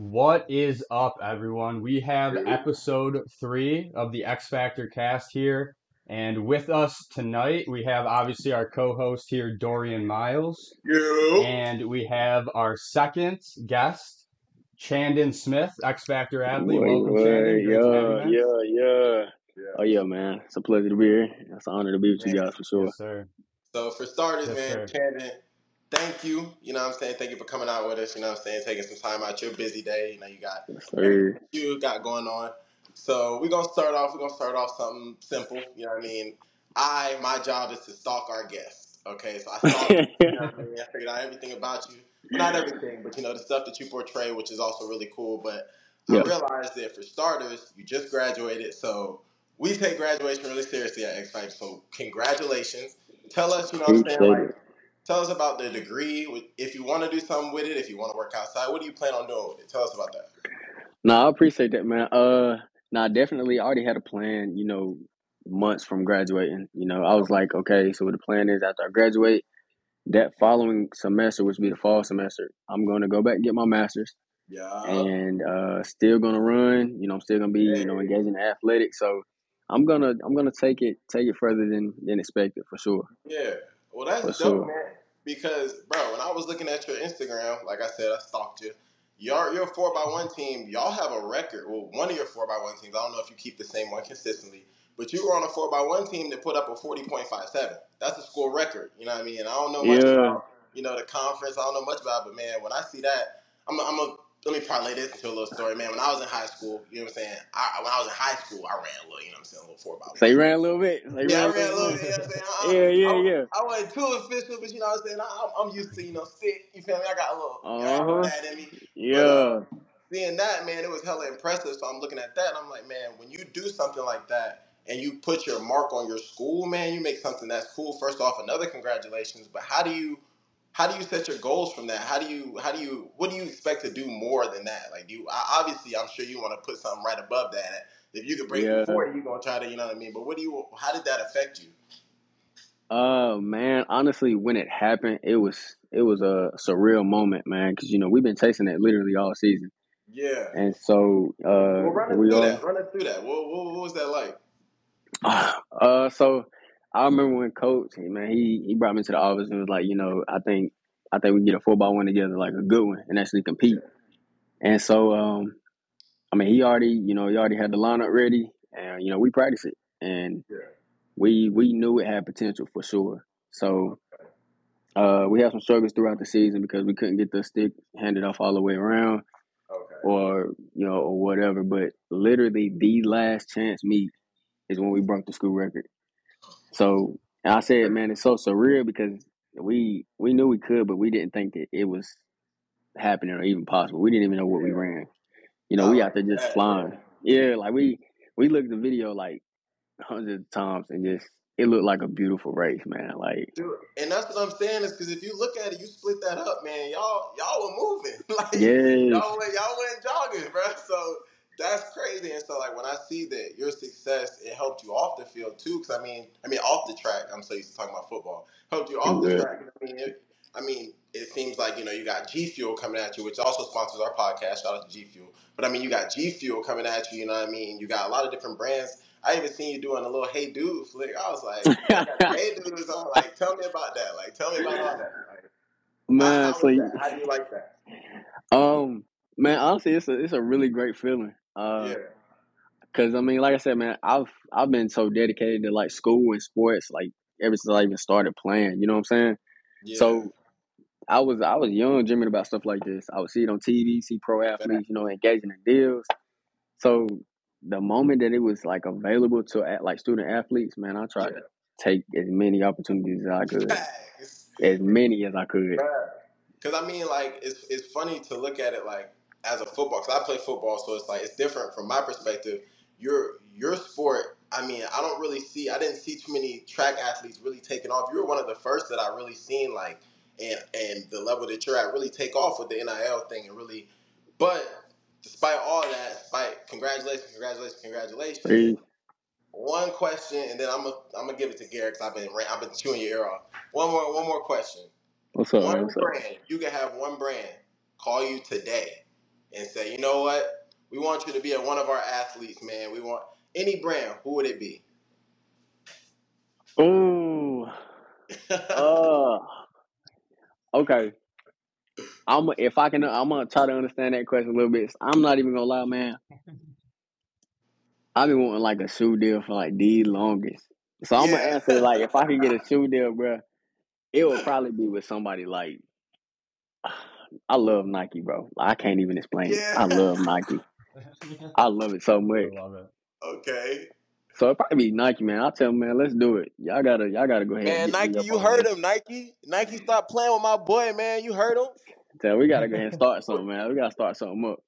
What is up, everyone? We have episode three of the X Factor cast here. And with us tonight, we have obviously our co host here, Dorian Miles. You. And we have our second guest, Chandon Smith, X Factor athlete. Wait, Welcome, wait, Chandon. Great to have you, yeah, yeah, yeah. Yeah. Oh yeah, man. It's a pleasure to be here. It's an honor to be with you guys for sure. Yes, sir. So for starters, Yes, man, sir. Chandon, thank you. You know what I'm saying? Thank you for coming out with us. You know what I'm saying? Taking some time out your busy day. You know, you got Yes, you got going on. So we're gonna start off. We're gonna start off something simple. You know what I mean? I my job is to stalk our guests. Okay, so I stalk. you know I mean? I figured out everything about you. Not everything, but you know the stuff that you portray, which is also really cool. But Yeah. I realized that for starters, you just graduated, so we take graduation really seriously at X Five. So congratulations. Tell us, you know what I'm saying? Like, tell us about the degree. If you want to do something with it, if you want to work outside, what do you plan on doing with it? Tell us about that. No, I appreciate that, man. Uh, nah, definitely. I already had a plan. You know, months from graduating. You know, I was like, okay, so what the plan is after I graduate, that following semester, which would be the fall semester, I'm going to go back and get my master's, Yeah. and uh, still going to run. You know, I'm still going to be, you know, engaged in athletics. So. I'm gonna I'm gonna take it take it further than than expected for sure. Yeah. Well, that's For dope, sure. man. Because, bro, when I was looking at your Instagram, like I said, I stalked you. Your your four by one team, y'all have a record. Well, one of your four by one teams. I don't know if you keep the same one consistently, but you were on a four by one team that put up a forty point five seven. That's a school record. You know what I mean? And I don't know much Yeah. about you know the conference. I don't know much about, it, but man, when I see that, I'm I'm a let me parlay this into a little story, man. When I was in high school, you know what I'm saying? I, when I was in high school, I ran a little, you know what I'm saying, a little four by one. So you ran a little bit. So you Yeah, I ran, ran a little bit. You know what I'm saying? I, Yeah, yeah, I, yeah. I wasn't too official, but you know what I'm saying? I, I'm, I'm used to, you know, stick. You feel me? I got a little, I got Uh-huh. that in me. Yeah. Seeing that, man, it was hella impressive. So I'm looking at that, and I'm like, man, when you do something like that and you put your mark on your school, man, you make something that's cool. First off, another congratulations. But how do you, how do you set your goals from that? How do you, how do you, what do you expect to do more than that? Like, you, obviously, I'm sure you want to put something right above that. If you could break Yeah. 40, you're gonna try to, you know what I mean. But what do you, how did that affect you? Uh man, honestly, when it happened, it was it was a surreal moment, man, because you know we've been chasing it literally all season, Yeah. and so uh Well, run us we through all that. Run us through that. What, what, what was that like? uh so I remember when coach man he he brought me to the office and was like, you know, I think I think we can get a four by one together, like a good one, and actually compete. And so um I mean he already you know he already had the lineup ready, and you know we practiced it, and Yeah. we we knew it had potential for sure. So uh, we had some struggles throughout the season because we couldn't get the stick handed off all the way around, Okay. or you know, or whatever. But literally, the last chance meet is when we broke the school record. So I said, man, it's so surreal because we we knew we could, but we didn't think that it was happening or even possible. We didn't even know what we ran. You know, we like out there just flying. Yeah, like we we looked at the video like hundreds of times and just it looked like a beautiful race, man. Like Dude, and that's what I'm saying is because if you look at it, you split that up, man. Y'all, y'all were moving, like yes, y'all went, y'all went jogging, bro. So that's crazy. And so, like when I see that your success, it helped you off the field too. Because I mean, I mean off the track. I'm so used to talking about football. Helped you off the track. I mean, it, I mean, it seems like you know you got G Fuel coming at you, which also sponsors our podcast. Shout out to G Fuel. But I mean, you got G Fuel coming at you. You know what I mean? You got a lot of different brands. I even seen you doing a little Hey Dude flick. I was like, Hey Dude is on. Like, tell me about that. Like, tell me about all that. Like, man. how So you- How do you like that? um, man, honestly, it's a it's a really great feeling. Uh, yeah. Cause I mean, like I said, man, I've I've been so dedicated to like school and sports, like ever since I even started playing. You know what I'm saying? Yeah. So I was I was young, dreaming about stuff like this. I would see it on TV, see pro athletes, you know, engaging in deals. So the moment that it was like available to like student athletes, man, I tried to take as many opportunities as I could, as many as I could. Because I mean, like, it's it's funny to look at it like as a football. Because I play football, so it's like it's different from my perspective. Your your sport. I mean, I don't really see. I didn't see too many track athletes really taking off. You were one of the first that I really seen like, and and the level that you're at really take off with the NIL thing and really. But despite all that, despite congratulations, congratulations, congratulations. Hey, One question, and then I'm gonna I'm gonna give it to Garrett because I've been I've been chewing your ear off. One more one more question. what's up. One up? brand you can have one brand call you today and say, you know what, we want you to be a, one of our athletes, man. We want any brand. Who would it be? Ooh. uh. Okay. I'm if I can, I'm gonna try to understand that question a little bit. I'm not even gonna lie, man. I've been wanting like a shoe deal for like the longest. So I'm gonna Yeah. answer like if I could get a shoe deal, bro, it would probably be with somebody like. I love Nike, bro. I can't even explain it. I love Nike. I love it so I much. love it. Okay. So it probably be Nike, man. I tell them, man, let's do it. Y'all gotta, y'all gotta go ahead. Man, and get me Nike, up you on heard this. him, Nike. Nike, stop playing with my boy, man. You heard him. So we gotta go ahead and start something, man. We gotta start something up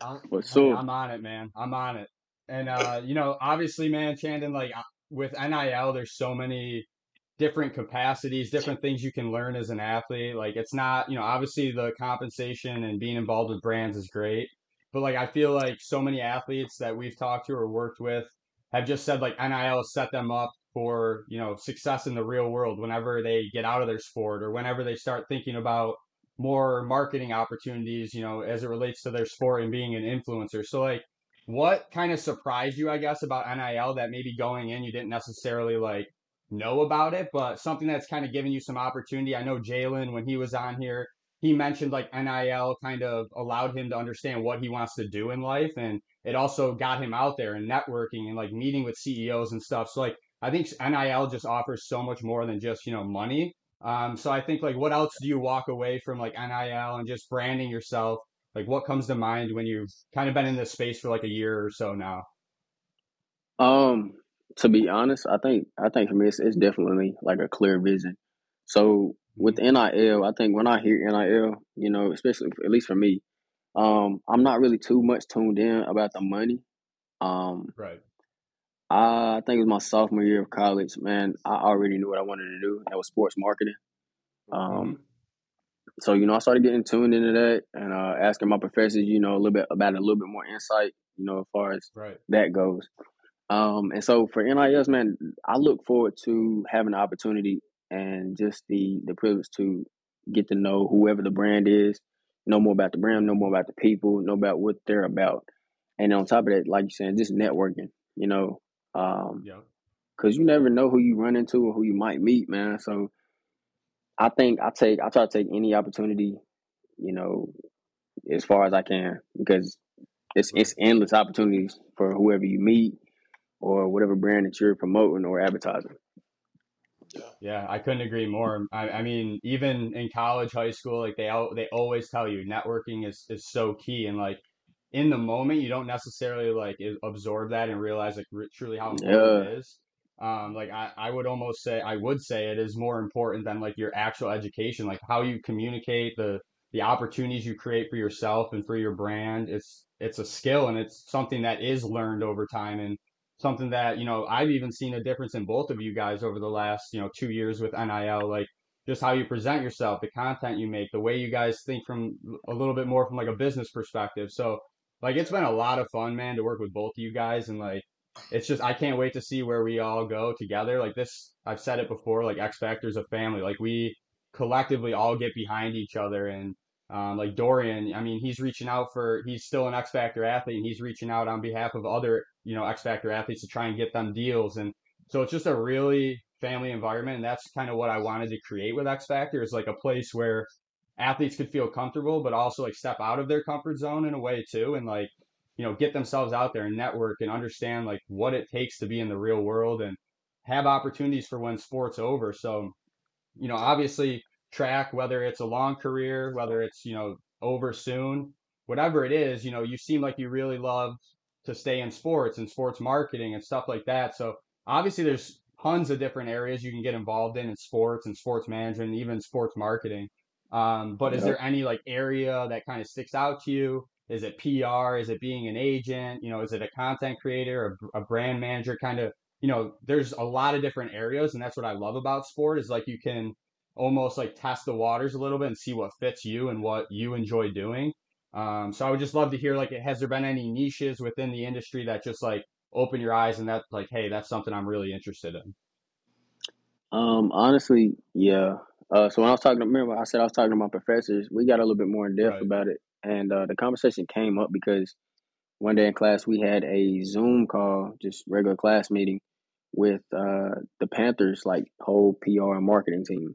I'm, for hey, sure. I'm on it, man. I'm on it. And uh, you know, obviously, man, Chandon, like with NIL, there's so many different capacities, different things you can learn as an athlete. Like it's not, you know, obviously the compensation and being involved with brands is great, but like I feel like so many athletes that we've talked to or worked with have just said like NIL set them up for, you know, success in the real world whenever they get out of their sport or whenever they start thinking about more marketing opportunities, you know, as it relates to their sport and being an influencer. So like what kind of surprised you, I guess, about NIL that maybe going in you didn't necessarily like know about it, but something that's kind of giving you some opportunity. I know Jalen, when he was on here, he mentioned like NIL kind of allowed him to understand what he wants to do in life. And it also got him out there and networking and like meeting with CEOs and stuff. So like I think NIL just offers so much more than just, you know, money. Um, so I think like what else do you walk away from like NIL and just branding yourself? Like what comes to mind when you've kind of been in this space for like a year or so now? Um, to be honest, I think I think for me it's, it's definitely like a clear vision. So with Mhm. NIL, I think when I hear NIL, you know, especially at least for me, um, I'm not really too much tuned in about the money. Um, Right. I think it was my sophomore year of college. Man, I already knew what I wanted to do. That was sports marketing. Um, Mhm. so you know, I started getting tuned into that and uh, asking my professors, you know, a little bit about a little bit more insight, you know, as far as Right. that goes. Um, and so for NIL, man, I look forward to having the opportunity and just the the privilege to get to know whoever the brand is, know more about the brand, know more about the people, know about what they're about, and on top of that, like you said, just networking. You know, um, Yep. because you never know who you run into or who you might meet, man. So I think I take I try to take any opportunity, you know, as far as I can because it's it's endless opportunities for whoever you meet or whatever brand that you're promoting or advertising. Yeah. Yeah, I couldn't agree more. I, I mean, even in college, high school, like they al they always tell you networking is is so key, and like in the moment, you don't necessarily like absorb that and realize like re- truly how important Yeah, it is. Um, like I, I would almost say I would say it is more important than like your actual education, like how you communicate the the opportunities you create for yourself and for your brand. It's it's a skill and it's something that is learned over time and something that, you know, I've even seen a difference in both of you guys over the last, you know, two years with NIL, like just how you present yourself, the content you make, the way you guys think from a little bit more from like a business perspective. So like it's been a lot of fun, man, to work with both of you guys and like it's just I can't wait to see where we all go together. Like this, I've said it before, like X Factor's a family. Like we collectively all get behind each other and um, like Dorian, I mean, he's reaching out for, he's still an X Factor athlete and he's reaching out on behalf of other, you know, X Factor athletes to try and get them deals. And so it's just a really family environment. And that's kind of what I wanted to create with X Factor is like a place where athletes could feel comfortable, but also like step out of their comfort zone in a way too. And like, you know, get themselves out there and network and understand like what it takes to be in the real world and have opportunities for when sports over. So, you know, obviously track, whether it's a long career, whether it's, you know, over soon, whatever it is, you know, you seem like you really love to stay in sports and sports marketing and stuff like that. So obviously there's tons of different areas you can get involved in in sports and sports management, and even sports marketing. Um, but is there any like area that kind of sticks out to you? Is it PR? Is it being an agent? You know, is it a content creator, a, a brand manager? Kind of, you know, there's a lot of different areas, and that's what I love about sport is like you can almost like test the waters a little bit and see what fits you and what you enjoy doing. Um, so I would just love to hear like, has there been any niches within the industry that just like open your eyes and that's like, hey, that's something I'm really interested in. Um, honestly, yeah. Uh, so when I was talking, to, remember I said I was talking to my professors. We got a little bit more in depth Right. about it, and uh, the conversation came up because one day in class we had a Zoom call, just regular class meeting with uh, the Panthers, like whole PR and marketing team.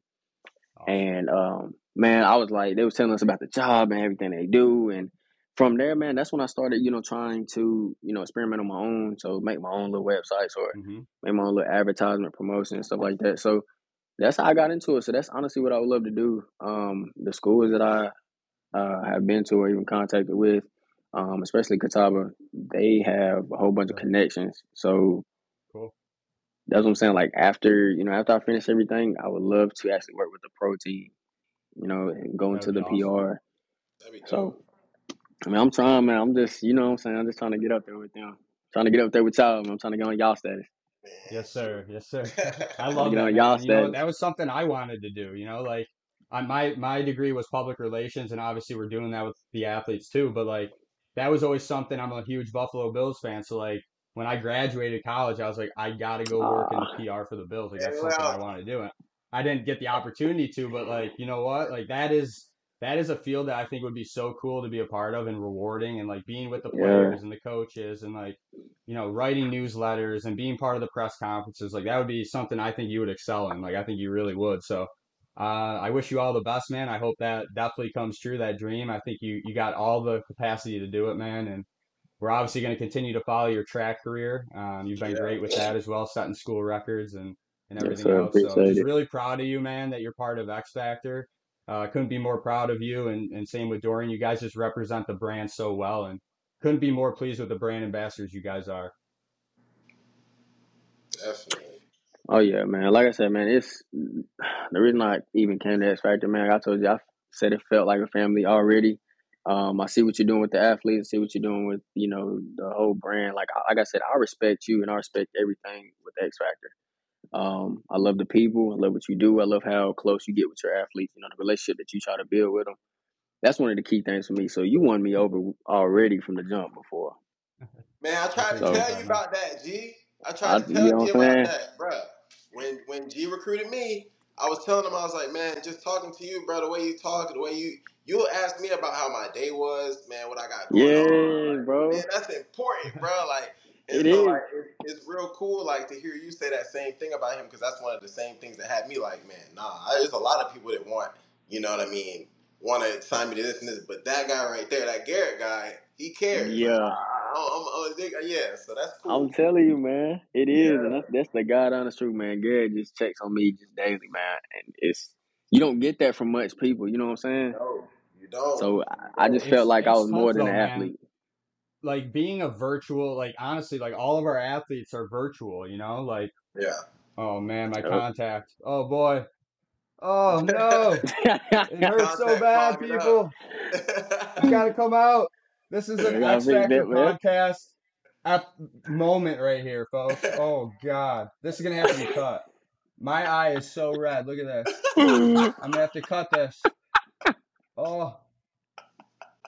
And um, man, I was like, they was telling us about the job and everything they do, and from there, man, that's when I started, you know, trying to, you know, experiment on my own. So make my own little websites or hmm make my own little advertisement promotion and stuff like that. So that's how I got into it. So that's honestly what I would love to do. Um, the schools that I uh, have been to or even contacted with, um, especially Catawba, they have a whole bunch of connections. So Cool. that's what I'm saying. Like after, you know, after I finish everything, I would love to actually work with the pro team, you know, going go That into would the awesome. PR. So. I mean, I'm trying, man. I'm just, you know what I'm saying? I'm just trying to get up there with them. Trying to get up there with y'all. Man. I'm trying to get on y'all status. Yes, sir. Yes, sir. I love get that, on y'all And you know, status. that was something I wanted to do, you know, like I, my my degree was public relations and obviously we're doing that with the athletes too, but like that was always something I'm a huge Buffalo Bills fan, so like when I graduated college, I was like I got to go work in Ah, the PR for the Bills. Like Hey, that's something I want to do. I didn't get the opportunity to, but like, you know what? Like that is that is a field that I think would be so cool to be a part of and rewarding and like being with the yeah. players and the coaches and like you know, writing newsletters and being part of the press conferences, like that would be something I think you would excel in. Like I think you really would. So uh, I wish you all the best, man. I hope that definitely comes true, that dream. I think you you got all the capacity to do it, man. And we're obviously going to continue to follow your track career. Um, you've been yeah. great with that as well, setting school records and and Yes, everything sir. else. So Appreciate just really proud of you, man, that you're part of X Factor. Uh, couldn't be more proud of you, and and same with Dorian. You guys just represent the brand so well, and couldn't be more pleased with the brand ambassadors you guys are. Definitely. Oh, yeah, man. Like I said, man, it's the reason I even came to X Factor, man. I told you, I said it felt like a family already. Um, I see what you're doing with the athletes, see what you're doing with, you know, the whole brand. Like, like I said, I respect you and I respect everything with X Factor. Um, I love the people. I love what you do. I love how close you get with your athletes. You know, the relationship that you try to build with them. That's one of the key things for me. So you won me over already from the jump before. Man, I I tried to tell you about that, G. I tried to you tell know G about that, bruh. When when G recruited me, I was telling him I was like, man, just talking to you, bro. The way you talk, the way you you'll ask me about how my day was, man, what I got going on. Yeah, Like, bro. man, that's important, bro. Like, It so is. like it, it's real cool, like to hear you say that same thing about him because that's one of the same things that had me like, man, nah. There's a lot of people that want, you know what I mean, want to sign me to this and this, but that guy right there, that Garrett guy, he cares. Yeah. I, I'm, I'm a big, uh, yeah. So that's I'm telling you, man. It is, Yeah. and that's that's the god honest truth, man. Garrett just checks on me just daily, man, and it's you don't get that from much people. You know what I'm saying? No, you don't. So I, I don't. just felt like I was more tough than an though, man. athlete. Like being a virtual, like honestly, like all of our athletes are virtual, you know? Like, Yeah. oh man, my Yep. contact. Oh boy. Oh no. It hurts so bad, people. It's gotta come out. This is I an gotta X Factor podcast ep- moment right here, folks. Oh god. This is gonna have to be cut. My eye is so red. Look at this. I'm gonna have to cut this. Oh,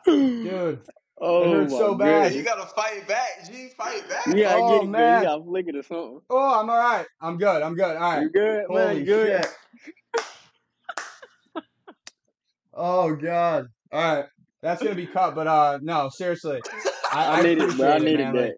dude. It oh hurts my so Man, bad. you gotta fight back, G. Fight back. Gotta Oh get it, man. You man. gotta flick it or something. Oh, I'm alright. I'm good. I'm good. Alright. You good, man? Holy You good? Oh god. Alright. That's gonna be cut, but uh no, seriously. I, I I needed, bro. I appreciate it, man. That.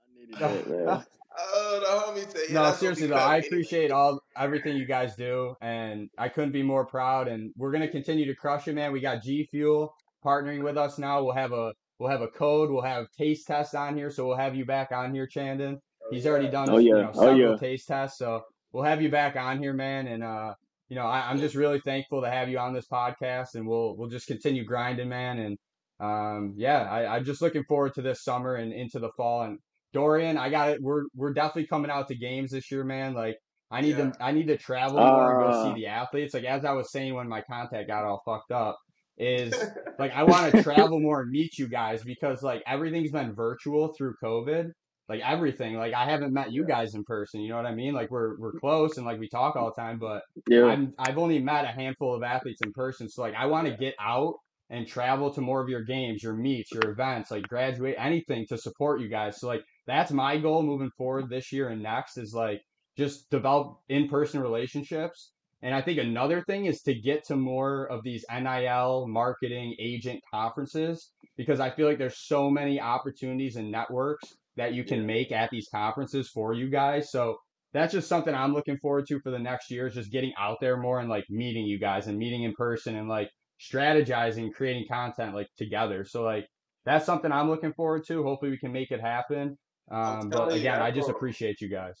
I needed that, man. Oh, the homie said, yeah, No, that's gonna be seriously though, I appreciate all everything you guys do, and I couldn't be more proud. And we're gonna continue to crush it, man. We got G Fuel partnering with us now. We'll have a we'll have a code. We'll have taste tests on here, so we'll have you back on here, Chandon. Oh, He's already done Oh you yeah. know Oh yeah. taste tests, so we'll have you back on here, man. And uh, you know, I, I'm just really thankful to have you on this podcast, and we'll we'll just continue grinding, man. And um, yeah, I, I'm just looking forward to this summer and into the fall. And Dorian, I got it. We're we're definitely coming out to games this year, man. Like I need Yeah. to I need to travel more and go see Uh, the athletes. Like as I was saying when my contact got all fucked up, is like I want to travel more and meet you guys because like everything's been virtual through COVID. Like everything. Like I haven't met you guys in person. You know what I mean? Like we're we're close and like we talk all the time, but yeah. I'm I've only met a handful of athletes in person. So like I want to get out and travel to more of your games, your meets, your events, like graduate anything to support you guys. So like that's my goal moving forward this year and next is like just develop in-person relationships And I think another thing is to get to more of these NIL marketing agent conferences because I feel like there's so many opportunities and networks that you can Yeah. make at these conferences for you guys. So that's just something I'm looking forward to for the next year is just getting out there more and like meeting you guys and meeting in person and like strategizing, creating content like together. So like that's something I'm looking forward to. Hopefully we can make it happen. Um, but telling you, again, I just what- appreciate you guys.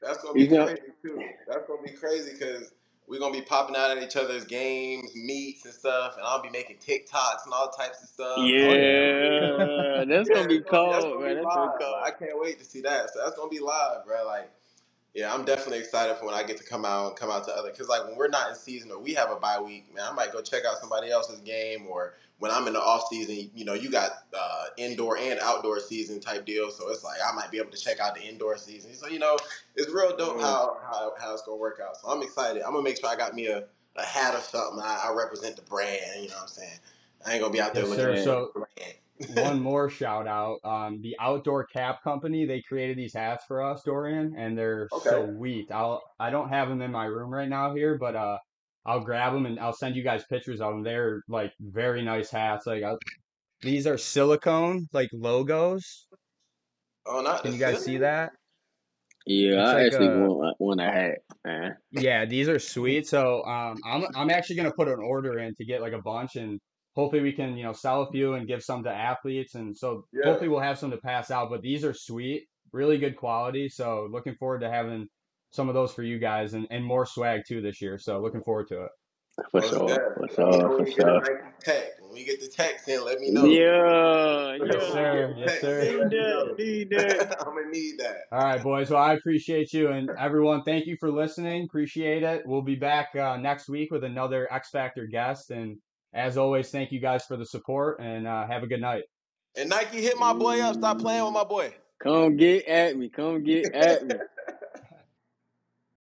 That's gonna be You know- crazy too. That's gonna be crazy because we're gonna be popping out at each other's games, meets and stuff, and I'll be making TikToks and all types of stuff. Yeah, oh, that's gonna be Yeah, cold, that's gonna man. be That's gonna be cold. I can't wait to see that. So that's gonna be live, bro. Like, yeah, I'm definitely excited for when I get to come out, and come out to other. Cause like when we're not in season or we have a bye week, man, I might go check out somebody else's game. Or when I'm in the off season, you know, you got uh, indoor and outdoor season type deal. So it's like I might be able to check out the indoor season. So you know, it's real dope Mhm. how, how how it's gonna work out. So I'm excited. I'm gonna make sure I got me a, a hat or something. I, I represent the brand. You know what I'm saying? I ain't gonna be out there Yes, looking sir. at So- the brand. One more shout out. Um, the Outdoor Cap Company, they created these hats for us, Dorian, and they're Okay. sweet. I'll I don't have them in my room right now here, but uh, I'll grab them and I'll send you guys pictures of them. They're like very nice hats. Like I, these are silicone like logos. Oh, not Can you guys see that? Yeah, It's I like actually a- want want a hat, man. Yeah, these are sweet. So um, I'm I'm actually gonna put an order in to get like a bunch, and hopefully we can you know sell a few and give some to athletes, and so Yeah. hopefully we'll have some to pass out. But these are sweet, really good quality. So looking forward to having some of those for you guys, and, and more swag too this year. So looking forward to it. For Most sure, definitely. for Let me know sure, when for get sure. Nike. When we get the text in, let me know. Yeah, Yes, yeah. sir. Yes, sir. Need that, need that. I'm gonna need that. All right, boys. Well, I appreciate you and everyone. Thank you for listening. Appreciate it. We'll be back uh, next week with another X Factor guest. And as always, thank you guys for the support and uh, have a good night. And Nike hit my boy up. Stop playing with my boy. Come get at me. Come get at me.